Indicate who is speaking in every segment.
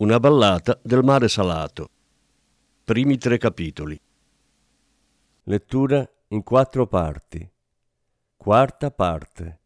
Speaker 1: una ballata del mare salato. Primi tre capitoli.
Speaker 2: Lettura in quattro parti. Quarta parte.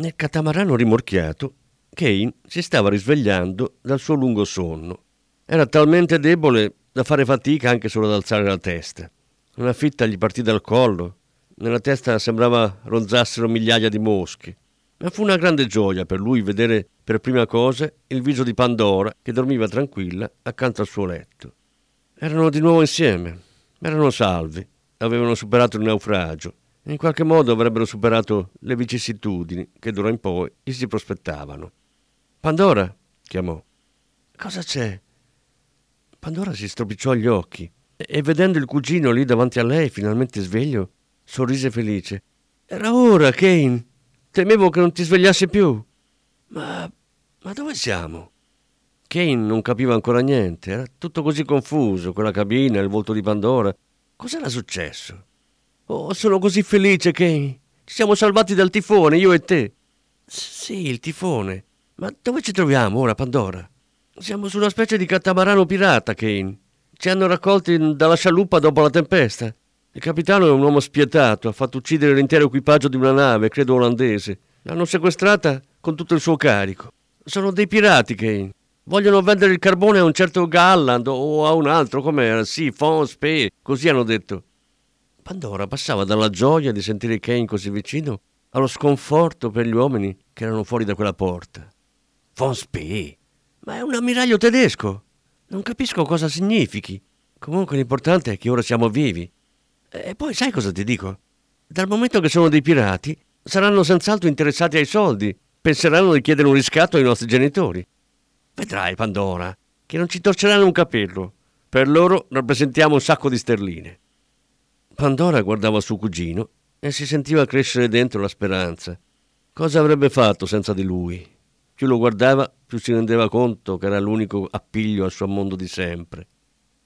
Speaker 1: Nel catamarano rimorchiato, Kane si stava risvegliando dal suo lungo sonno. Era talmente debole da fare fatica anche solo ad alzare la testa. Una fitta gli partì dal collo. Nella testa sembrava ronzassero migliaia di mosche. Ma fu una grande gioia per lui vedere per prima cosa il viso di Pandora che dormiva tranquilla accanto al suo letto. Erano di nuovo insieme, erano salvi, avevano superato il naufragio in qualche modo avrebbero superato le vicissitudini che d'ora in poi gli si prospettavano. Pandora, chiamò. Cosa c'è? Pandora si stropicciò gli occhi e, vedendo il cugino lì davanti a lei, finalmente sveglio, sorrise felice. Era ora, Kane. Temevo che non ti svegliassi più. Ma, ma dove siamo? Kane non capiva ancora niente, era tutto così confuso, quella cabina, il volto di Pandora. Cos'era successo? Oh, sono così felice che ci siamo salvati dal tifone, io e te. Sì, il tifone. Ma dove ci troviamo ora, Pandora? Siamo su una specie di catamarano pirata, Kane. Ci hanno raccolti dalla scialuppa dopo la tempesta. Il capitano è un uomo spietato, ha fatto uccidere l'intero equipaggio di una nave, credo olandese. L'hanno sequestrata con tutto il suo carico. Sono dei pirati, Kane. Vogliono vendere il carbone a un certo Galland o a un altro, com'era? Sì, Fons, Pe, così hanno detto. Pandora passava dalla gioia di sentire Kane così vicino allo sconforto per gli uomini che erano fuori da quella porta. Von Spee? Ma è un ammiraglio tedesco! Non capisco cosa significhi. Comunque l'importante è che ora siamo vivi. E poi sai cosa ti dico? Dal momento che sono dei pirati, saranno senz'altro interessati ai soldi. Penseranno di chiedere un riscatto ai nostri genitori. Vedrai, Pandora, che non ci torceranno un capello. Per loro rappresentiamo un sacco di sterline. Pandora guardava suo cugino e si sentiva crescere dentro la speranza. Cosa avrebbe fatto senza di lui? Più lo guardava, più si rendeva conto che era l'unico appiglio al suo mondo di sempre.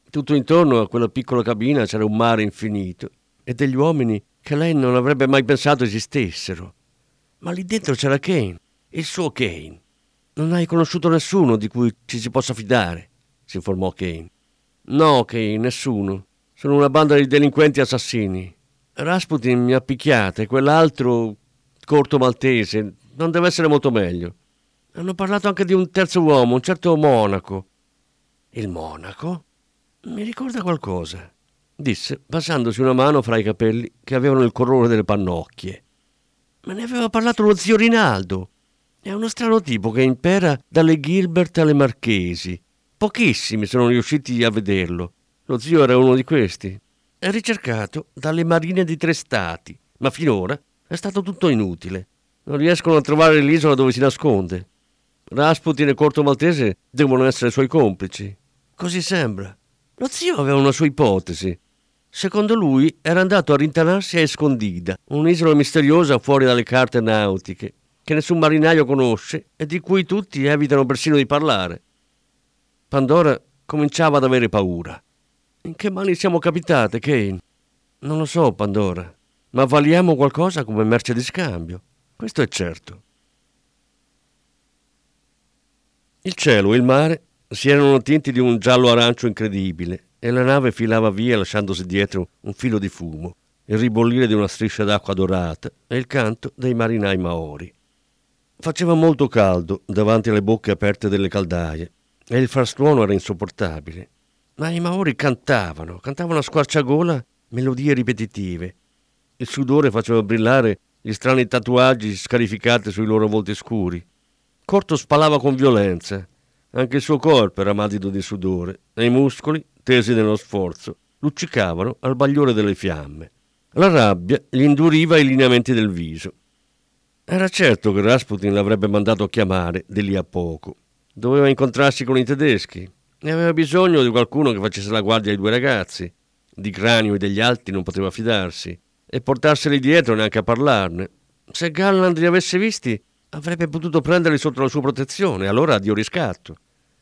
Speaker 1: Tutto intorno a quella piccola cabina c'era un mare infinito e degli uomini che lei non avrebbe mai pensato esistessero. Ma lì dentro c'era Kane, il suo Kane. Non hai conosciuto nessuno di cui ci si possa fidare, si informò Kane. No, Kane, nessuno. Sono una banda di delinquenti assassini. Rasputin mi ha picchiato e quell'altro corto maltese non deve essere molto meglio. Hanno parlato anche di un terzo uomo, un certo monaco. Il monaco? Mi ricorda qualcosa, disse, passandosi una mano fra i capelli che avevano il colore delle pannocchie. Me ne aveva parlato lo zio Rinaldo. È uno strano tipo che impera dalle Gilbert alle Marchesi. Pochissimi sono riusciti a vederlo. Lo zio era uno di questi. È ricercato dalle marine di tre stati, ma finora è stato tutto inutile. Non riescono a trovare l'isola dove si nasconde. Rasputin e Corto Maltese devono essere suoi complici. Così sembra. Lo zio aveva una sua ipotesi. Secondo lui era andato a rintanarsi a Escondida, un'isola misteriosa fuori dalle carte nautiche, che nessun marinaio conosce e di cui tutti evitano persino di parlare. Pandora cominciava ad avere paura. In che mani siamo capitate, Kane? Non lo so, Pandora, ma valiamo qualcosa come merce di scambio. Questo è certo. Il cielo e il mare si erano tinti di un giallo arancio incredibile e la nave filava via lasciandosi dietro un filo di fumo, il ribollire di una striscia d'acqua dorata e il canto dei marinai maori. Faceva molto caldo davanti alle bocche aperte delle caldaie e il frastuono era insopportabile. Ma i maori cantavano, cantavano a squarciagola melodie ripetitive. Il sudore faceva brillare gli strani tatuaggi scarificati sui loro volti scuri. Corto spalava con violenza. Anche il suo corpo era madido di sudore e i muscoli, tesi nello sforzo, luccicavano al bagliore delle fiamme. La rabbia gli induriva i lineamenti del viso. Era certo che Rasputin l'avrebbe mandato a chiamare di lì a poco. Doveva incontrarsi con i tedeschi, ne aveva bisogno di qualcuno che facesse la guardia ai due ragazzi. Di Cranio e degli altri non poteva fidarsi e portarseli dietro neanche a parlarne. Se Galland li avesse visti, avrebbe potuto prenderli sotto la sua protezione, allora addio riscatto.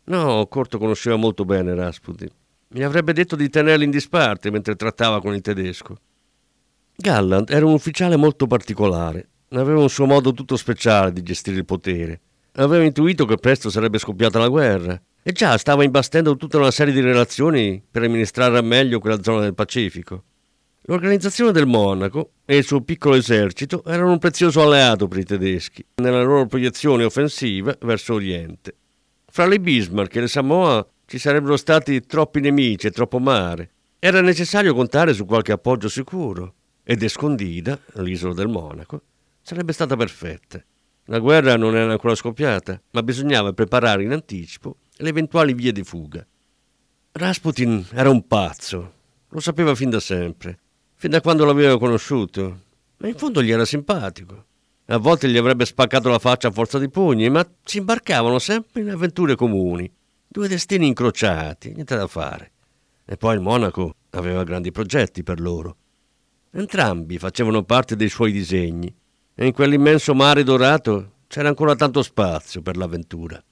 Speaker 1: No, Corto conosceva molto bene Rasputin. Mi avrebbe detto di tenerli in disparte mentre trattava con il tedesco. Galland era un ufficiale molto particolare, aveva un suo modo tutto speciale di gestire il potere. Aveva intuito che presto sarebbe scoppiata la guerra e già stava imbastendo tutta una serie di relazioni per amministrare meglio quella zona del Pacifico. L'organizzazione del Monaco e il suo piccolo esercito erano un prezioso alleato per i tedeschi nella loro proiezione offensiva verso Oriente. Fra le Bismarck e le Samoa ci sarebbero stati troppi nemici e troppo mare. Era necessario contare su qualche appoggio sicuro ed Escondida, l'isola del Monaco, sarebbe stata perfetta. La guerra non era ancora scoppiata, ma bisognava preparare in anticipo le eventuali vie di fuga. Rasputin era un pazzo, lo sapeva fin da sempre fin da quando l'avevo conosciuto, ma in fondo gli era simpatico. A volte gli avrebbe spaccato la faccia a forza di pugni, ma si imbarcavano sempre in avventure comuni, due destini incrociati, niente da fare. E poi il monaco aveva grandi progetti per loro. Entrambi facevano parte dei suoi disegni, e in quell'immenso mare dorato c'era ancora tanto spazio per l'avventura.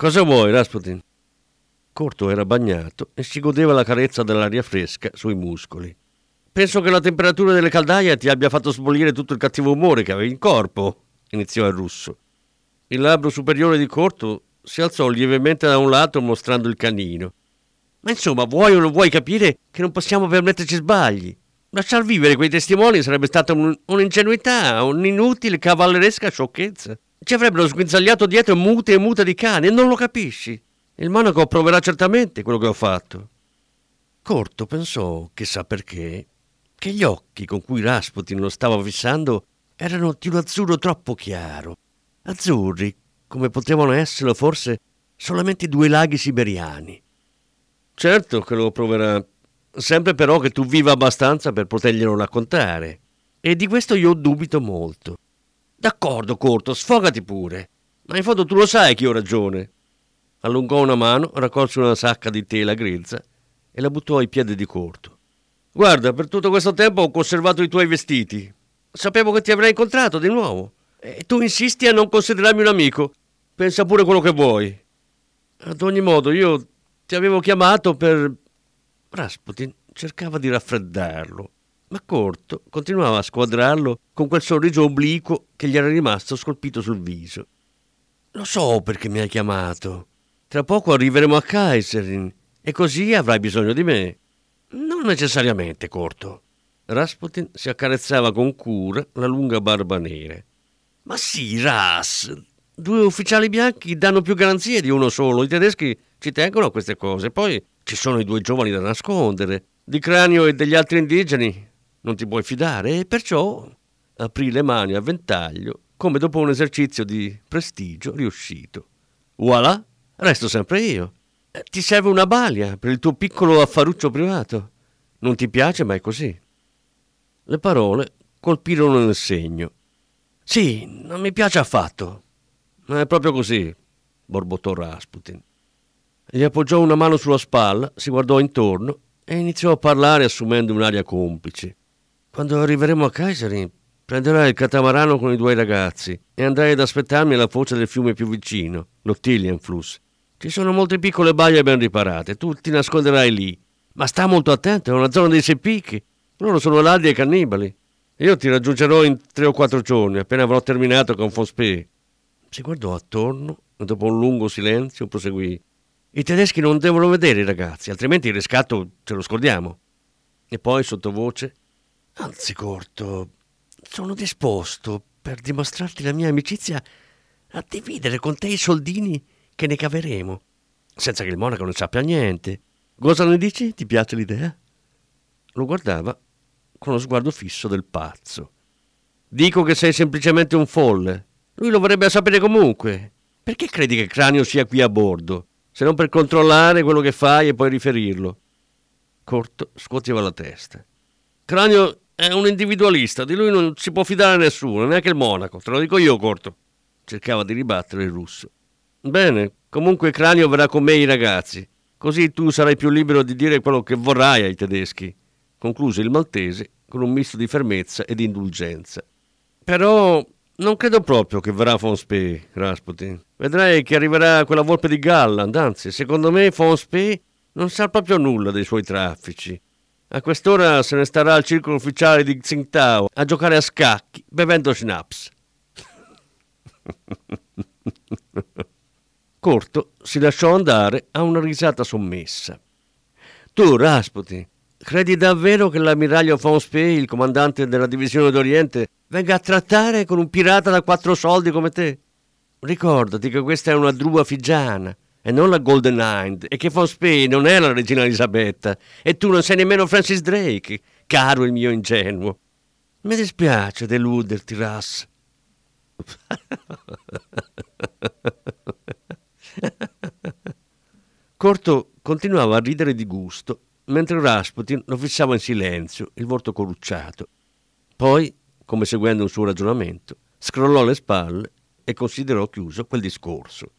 Speaker 1: Cosa vuoi, Rasputin? Corto era bagnato e si godeva la carezza dell'aria fresca sui muscoli. Penso che la temperatura delle caldaie ti abbia fatto sbollire tutto il cattivo umore che avevi in corpo, iniziò il russo. Il labbro superiore di Corto si alzò lievemente da un lato mostrando il canino. Ma insomma, vuoi o non vuoi capire che non possiamo permetterci sbagli? Lasciar vivere quei testimoni sarebbe stata un, un'ingenuità, un'inutile cavalleresca sciocchezza. Ci avrebbero sguinzagliato dietro mute e mute di cane e non lo capisci. Il monaco proverà certamente quello che ho fatto. Corto pensò, chissà perché, che gli occhi con cui Rasputin lo stava fissando erano di un azzurro troppo chiaro. Azzurri, come potevano esserlo forse solamente due laghi siberiani. Certo che lo proverà, sempre però che tu viva abbastanza per poterglielo raccontare. E di questo io dubito molto. D'accordo, Corto, sfogati pure. Ma in fondo tu lo sai che ho ragione. Allungò una mano, raccolse una sacca di tela grezza e la buttò ai piedi di Corto. Guarda, per tutto questo tempo ho conservato i tuoi vestiti. Sapevo che ti avrei incontrato di nuovo. E tu insisti a non considerarmi un amico. Pensa pure quello che vuoi. Ad ogni modo, io ti avevo chiamato per... Rasputin cercava di raffreddarlo ma Corto continuava a squadrarlo con quel sorriso obliquo che gli era rimasto scolpito sul viso. Lo so perché mi hai chiamato. Tra poco arriveremo a Kaiserin e così avrai bisogno di me. Non necessariamente, Corto. Rasputin si accarezzava con cura la lunga barba nera. Ma sì, Ras, due ufficiali bianchi danno più garanzie di uno solo. I tedeschi ci tengono a queste cose. Poi ci sono i due giovani da nascondere. Di Cranio e degli altri indigeni non ti puoi fidare e perciò aprì le mani a ventaglio come dopo un esercizio di prestigio riuscito. Voilà, resto sempre io. Eh, ti serve una balia per il tuo piccolo affaruccio privato. Non ti piace, ma è così. Le parole colpirono nel segno. Sì, non mi piace affatto. Ma è proprio così, borbottò Rasputin. Gli appoggiò una mano sulla spalla, si guardò intorno e iniziò a parlare assumendo un'aria complice. Quando arriveremo a Kaiseri, prenderai il catamarano con i due ragazzi e andrai ad aspettarmi alla foce del fiume più vicino, l'Ottilienfluss. Ci sono molte piccole baie ben riparate, tu ti nasconderai lì. Ma sta molto attento, è una zona dei seppichi. Loro sono ladri e cannibali. Io ti raggiungerò in tre o quattro giorni, appena avrò terminato con Fonspé. Si guardò attorno e dopo un lungo silenzio proseguì. I tedeschi non devono vedere i ragazzi, altrimenti il riscatto ce lo scordiamo. E poi sottovoce. Anzi, Corto, sono disposto, per dimostrarti la mia amicizia, a dividere con te i soldini che ne caveremo, senza che il monaco ne sappia niente. Cosa ne dici? Ti piace l'idea? Lo guardava con lo sguardo fisso del pazzo. Dico che sei semplicemente un folle. Lui lo vorrebbe sapere comunque. Perché credi che Cranio sia qui a bordo? Se non per controllare quello che fai e poi riferirlo. Corto scuoteva la testa. Cranio è un individualista, di lui non si può fidare nessuno, neanche il monaco. Te lo dico io, Corto. Cercava di ribattere il russo. Bene, comunque Cranio verrà con me i ragazzi. Così tu sarai più libero di dire quello che vorrai ai tedeschi concluse il maltese con un misto di fermezza e di indulgenza. Però non credo proprio che verrà Fonspé, Rasputin. Vedrai che arriverà quella volpe di Galland, anzi, secondo me Fonspé non sa proprio nulla dei suoi traffici. A quest'ora se ne starà al circolo ufficiale di Tsingtao a giocare a scacchi bevendo schnapps. Corto si lasciò andare a una risata sommessa. Tu, Rasputin, Credi davvero che l'ammiraglio von Spee, il comandante della divisione d'Oriente, venga a trattare con un pirata da quattro soldi come te? Ricordati che questa è una drua figiana e non la Golden Hind e che von Spee non è la regina Elisabetta e tu non sei nemmeno Francis Drake, caro il mio ingenuo. Mi dispiace deluderti, Russ. Corto continuava a ridere di gusto mentre Rasputin lo fissava in silenzio, il volto corrucciato. Poi, come seguendo un suo ragionamento, scrollò le spalle e considerò chiuso quel discorso.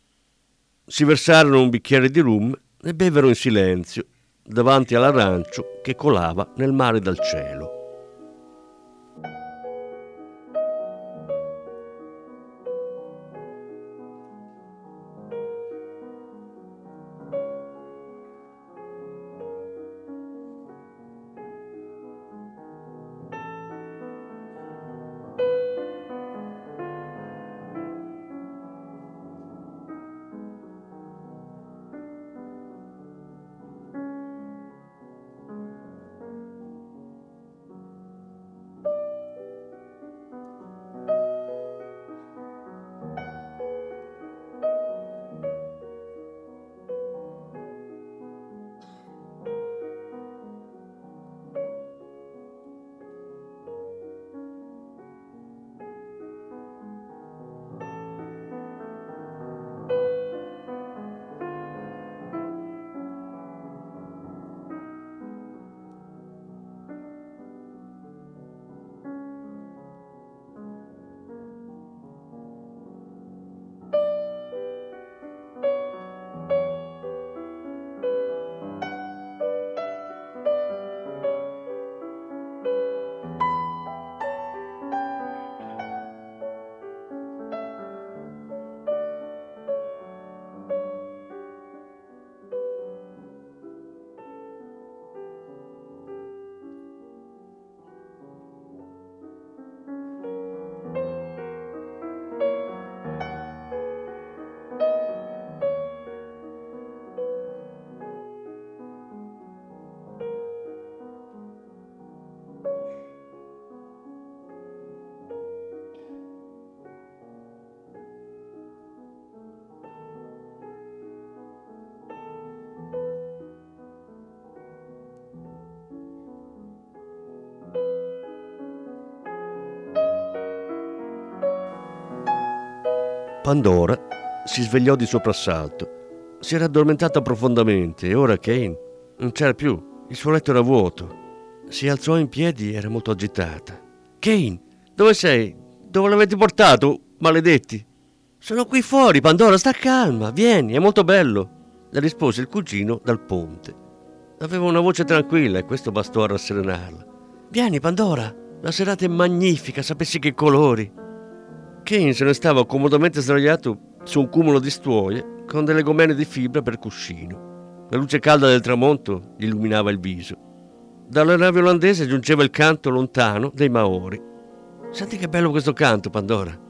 Speaker 1: Si versarono un bicchiere di rum e bevvero in silenzio davanti all'arancio che colava nel mare dal cielo. Pandora si svegliò di soprassalto. Si era addormentata profondamente e ora Kane non c'era più. Il suo letto era vuoto. Si alzò in piedi e era molto agitata. Kane, dove sei? Dove l'avete portato, maledetti? Sono qui fuori, Pandora, sta calma, vieni, è molto bello, le rispose il cugino dal ponte. Aveva una voce tranquilla e questo bastò a rasserenarla. Vieni, Pandora, la serata è magnifica, sapessi che colori. Kane se ne stava comodamente sdraiato su un cumulo di stuoie con delle gomene di fibra per cuscino. La luce calda del tramonto gli illuminava il viso. Dalla nave olandese giungeva il canto lontano dei Maori. Senti che bello questo canto, Pandora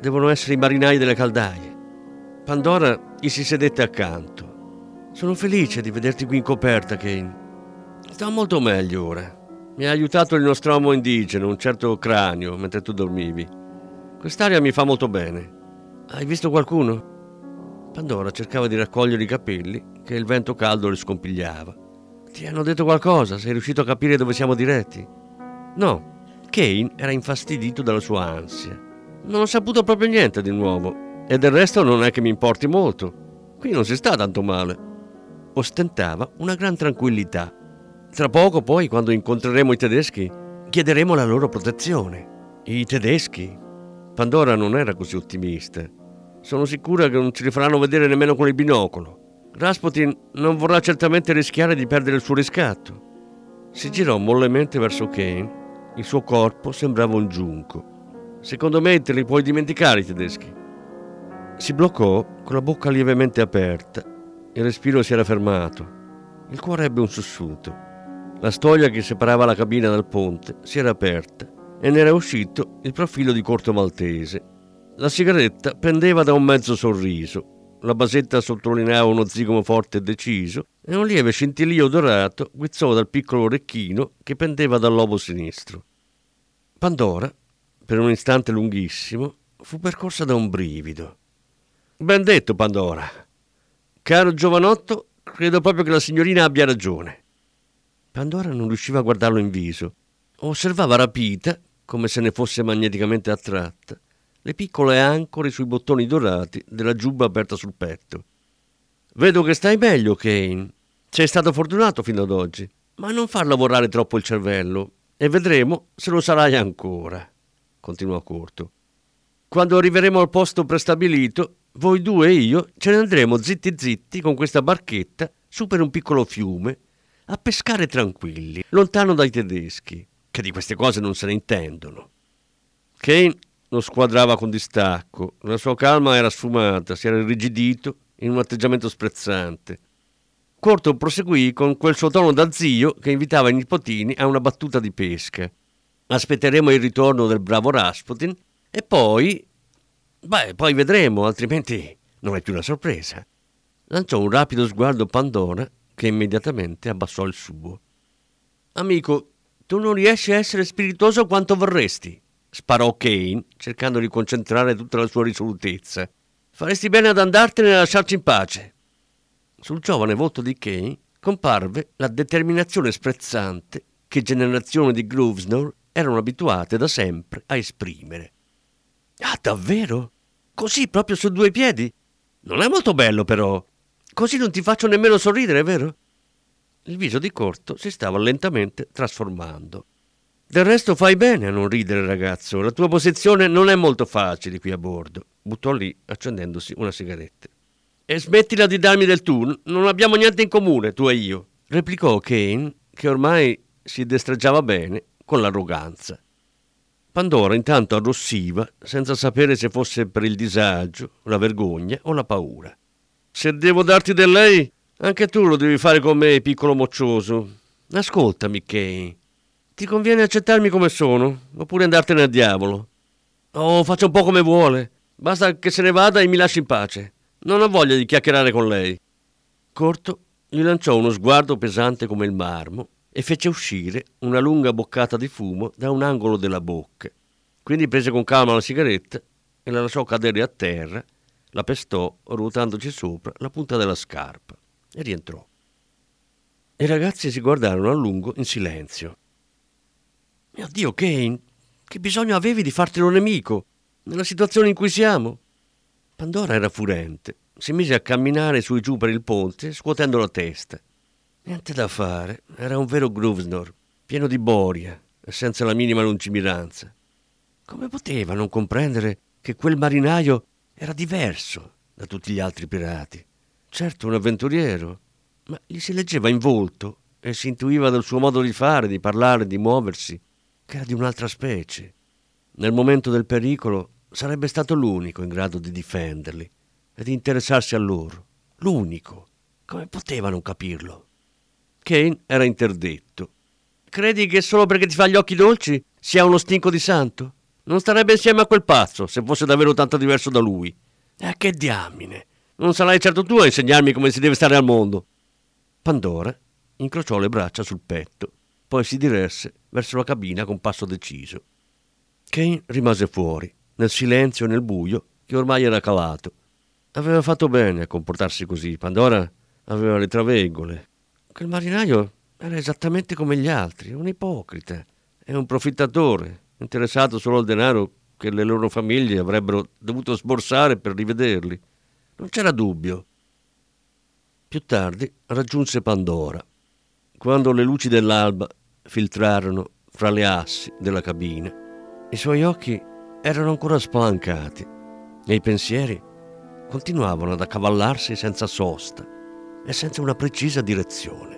Speaker 1: devono essere i marinai delle caldaie. Pandora gli si sedette accanto. Sono felice di vederti qui in coperta, Kane. Sto molto meglio ora. Mi ha aiutato il nostro uomo indigeno, un certo cranio, mentre tu dormivi. Quest'aria mi fa molto bene. Hai visto qualcuno? Pandora cercava di raccogliere i capelli che il vento caldo le scompigliava. Ti hanno detto qualcosa? Sei riuscito a capire dove siamo diretti? No. Kane era infastidito dalla sua ansia. Non ho saputo proprio niente di nuovo e del resto non è che mi importi molto. Qui non si sta tanto male. Ostentava una gran tranquillità. Tra poco poi, quando incontreremo i tedeschi, chiederemo la loro protezione. I tedeschi? Pandora non era così ottimista. Sono sicura che non ci rifaranno vedere nemmeno con il binocolo. Rasputin non vorrà certamente rischiare di perdere il suo riscatto. Si girò mollemente verso Kane. Il suo corpo sembrava un giunco. Secondo me te li puoi dimenticare i tedeschi. Si bloccò con la bocca lievemente aperta. Il respiro si era fermato. Il cuore ebbe un sussulto. La stoglia che separava la cabina dal ponte si era aperta e ne era uscito il profilo di corto maltese. La sigaretta pendeva da un mezzo sorriso. La basetta sottolineava uno zigomo forte e deciso e un lieve scintillio dorato guizzò dal piccolo orecchino che pendeva dal lobo sinistro. Pandora per un istante lunghissimo, fu percorsa da un brivido. Ben detto, Pandora. Caro giovanotto, credo proprio che la signorina abbia ragione. Pandora non riusciva a guardarlo in viso. Osservava rapita, come se ne fosse magneticamente attratta, le piccole ancore sui bottoni dorati della giubba aperta sul petto. Vedo che stai meglio, Kane. Sei stato fortunato fino ad oggi, ma non far lavorare troppo il cervello e vedremo se lo sarai ancora continuò Corto. Quando arriveremo al posto prestabilito, voi due e io ce ne andremo zitti zitti con questa barchetta su per un piccolo fiume a pescare tranquilli, lontano dai tedeschi, che di queste cose non se ne intendono. Kane lo squadrava con distacco, la sua calma era sfumata, si era irrigidito in un atteggiamento sprezzante. Corto proseguì con quel suo tono da zio che invitava i nipotini a una battuta di pesca aspetteremo il ritorno del bravo Rasputin e poi... Beh, poi vedremo, altrimenti non è più una sorpresa. Lanciò un rapido sguardo a Pandora che immediatamente abbassò il suo. Amico, tu non riesci a essere spiritoso quanto vorresti, sparò Kane, cercando di concentrare tutta la sua risolutezza. Faresti bene ad andartene e lasciarci in pace. Sul giovane volto di Kane comparve la determinazione sprezzante che generazioni di Grosvenor erano abituate da sempre a esprimere. Ah, davvero? Così proprio su due piedi? Non è molto bello, però. Così non ti faccio nemmeno sorridere, vero? Il viso di Corto si stava lentamente trasformando. Del resto fai bene a non ridere, ragazzo. La tua posizione non è molto facile qui a bordo. Buttò lì, accendendosi una sigaretta. E smettila di darmi del tu. Non abbiamo niente in comune, tu e io. Replicò Kane, che ormai si destreggiava bene con l'arroganza. Pandora intanto arrossiva, senza sapere se fosse per il disagio, la vergogna o la paura. Se devo darti del lei, anche tu lo devi fare con me, piccolo moccioso. Ascoltami, Kay. Ti conviene accettarmi come sono, oppure andartene al diavolo. Oh, faccia un po' come vuole. Basta che se ne vada e mi lasci in pace. Non ho voglia di chiacchierare con lei. Corto gli lanciò uno sguardo pesante come il marmo e fece uscire una lunga boccata di fumo da un angolo della bocca. Quindi prese con calma la sigaretta e la lasciò cadere a terra, la pestò ruotandoci sopra la punta della scarpa e rientrò. I ragazzi si guardarono a lungo in silenzio. Mio Dio, Kane, che bisogno avevi di fartelo nemico nella situazione in cui siamo? Pandora era furente. Si mise a camminare su e giù per il ponte, scuotendo la testa. Niente da fare, era un vero Gruvsnor, pieno di boria e senza la minima lungimiranza. Come poteva non comprendere che quel marinaio era diverso da tutti gli altri pirati? Certo un avventuriero, ma gli si leggeva in volto e si intuiva dal suo modo di fare, di parlare, di muoversi, che era di un'altra specie. Nel momento del pericolo sarebbe stato l'unico in grado di difenderli e di interessarsi a loro. L'unico. Come poteva non capirlo? Kane era interdetto. Credi che solo perché ti fa gli occhi dolci sia uno stinco di santo? Non starebbe insieme a quel pazzo se fosse davvero tanto diverso da lui. Eh, che diamine! Non sarai certo tu a insegnarmi come si deve stare al mondo. Pandora incrociò le braccia sul petto, poi si diresse verso la cabina con passo deciso. Kane rimase fuori, nel silenzio e nel buio che ormai era calato. Aveva fatto bene a comportarsi così. Pandora aveva le traveggole. Quel marinaio era esattamente come gli altri, un ipocrita e un profittatore, interessato solo al denaro che le loro famiglie avrebbero dovuto sborsare per rivederli. Non c'era dubbio. Più tardi raggiunse Pandora. Quando le luci dell'alba filtrarono fra le assi della cabina, i suoi occhi erano ancora spalancati e i pensieri continuavano ad accavallarsi senza sosta e senza una precisa direzione.